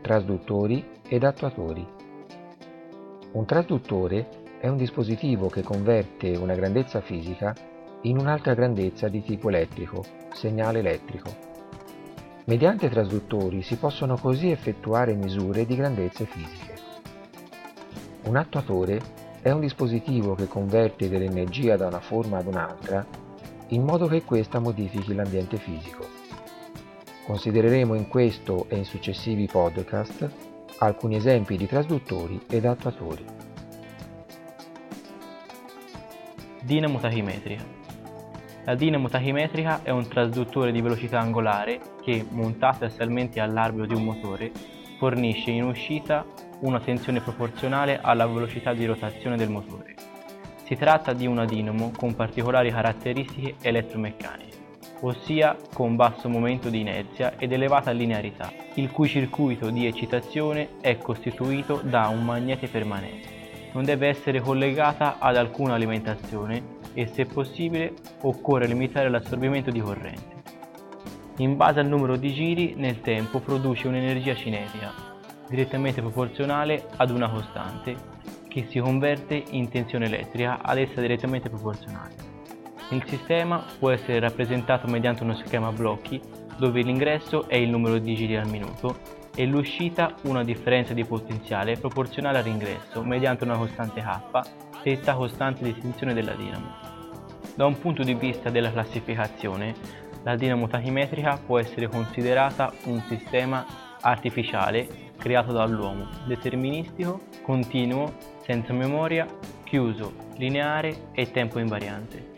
Trasduttori ed attuatori. Un trasduttore è un dispositivo che converte una grandezza fisica in un'altra grandezza di tipo elettrico, segnale elettrico. Mediante trasduttori si possono così effettuare misure di grandezze fisiche. Un attuatore è un dispositivo che converte dell'energia da una forma ad un'altra in modo che questa modifichi l'ambiente fisico. Considereremo in questo e in successivi podcast alcuni esempi di trasduttori ed attuatori. Dinamo tachimetria la dinamo tachimetrica è un trasduttore di velocità angolare che, montato assialmente all'arbitro di un motore, fornisce in uscita una tensione proporzionale alla velocità di rotazione del motore. Si tratta di una dinamo con particolari caratteristiche elettromeccaniche, ossia con basso momento di inerzia ed elevata linearità, il cui circuito di eccitazione è costituito da un magnete permanente. Non deve essere collegata ad alcuna alimentazione e se possibile occorre limitare l'assorbimento di corrente. In base al numero di giri nel tempo produce un'energia cinetica, direttamente proporzionale ad una costante, che si converte in tensione elettrica ad essa direttamente proporzionale. Il sistema può essere rappresentato mediante uno schema a blocchi dove l'ingresso è il numero di giri al minuto e l'uscita una differenza di potenziale proporzionale all'ingresso mediante una costante K detta costante di tensione della dinamo. Da un punto di vista della classificazione, la dinamo tachimetrica può essere considerata un sistema artificiale creato dall'uomo, deterministico, continuo, senza memoria, chiuso, lineare e tempo invariante.